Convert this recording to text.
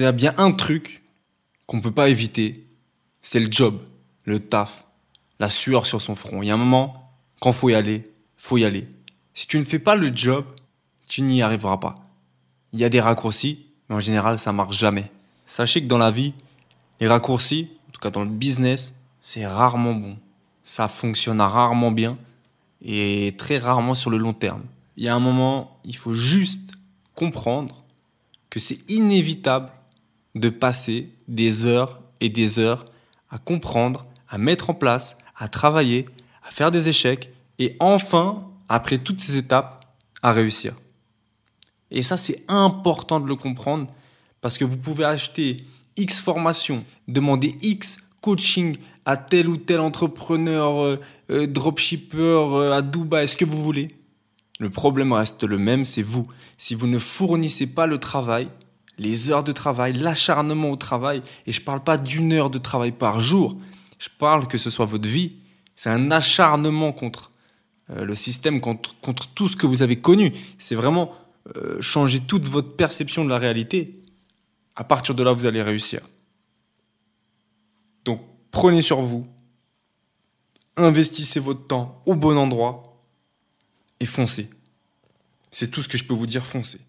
S'il y a bien un truc qu'on peut pas éviter, c'est le job, le taf, la sueur sur son front. Il y a un moment, quand faut y aller, faut y aller. Si tu ne fais pas le job, tu n'y arriveras pas. Il y a des raccourcis, mais en général, ça marche jamais. Sachez que dans la vie, les raccourcis, en tout cas dans le business, c'est rarement bon. Ça fonctionne rarement bien et très rarement sur le long terme. Il y a un moment, il faut juste comprendre que c'est inévitable de passer des heures et des heures à comprendre, à mettre en place, à travailler, à faire des échecs et enfin, après toutes ces étapes, à réussir. Et ça, c'est important de le comprendre parce que vous pouvez acheter X formation, demander X coaching à tel ou tel entrepreneur, euh, euh, dropshipper euh, à Dubaï, ce que vous voulez. Le problème reste le même, c'est vous. Si vous ne fournissez pas le travail, les heures de travail, l'acharnement au travail, et je ne parle pas d'une heure de travail par jour, je parle que ce soit votre vie, c'est un acharnement contre le système, contre, tout ce que vous avez connu. C'est vraiment changer toute votre perception de la réalité. À partir de là, vous allez réussir. Donc prenez sur vous, investissez votre temps au bon endroit et foncez. C'est tout ce que je peux vous dire, foncez.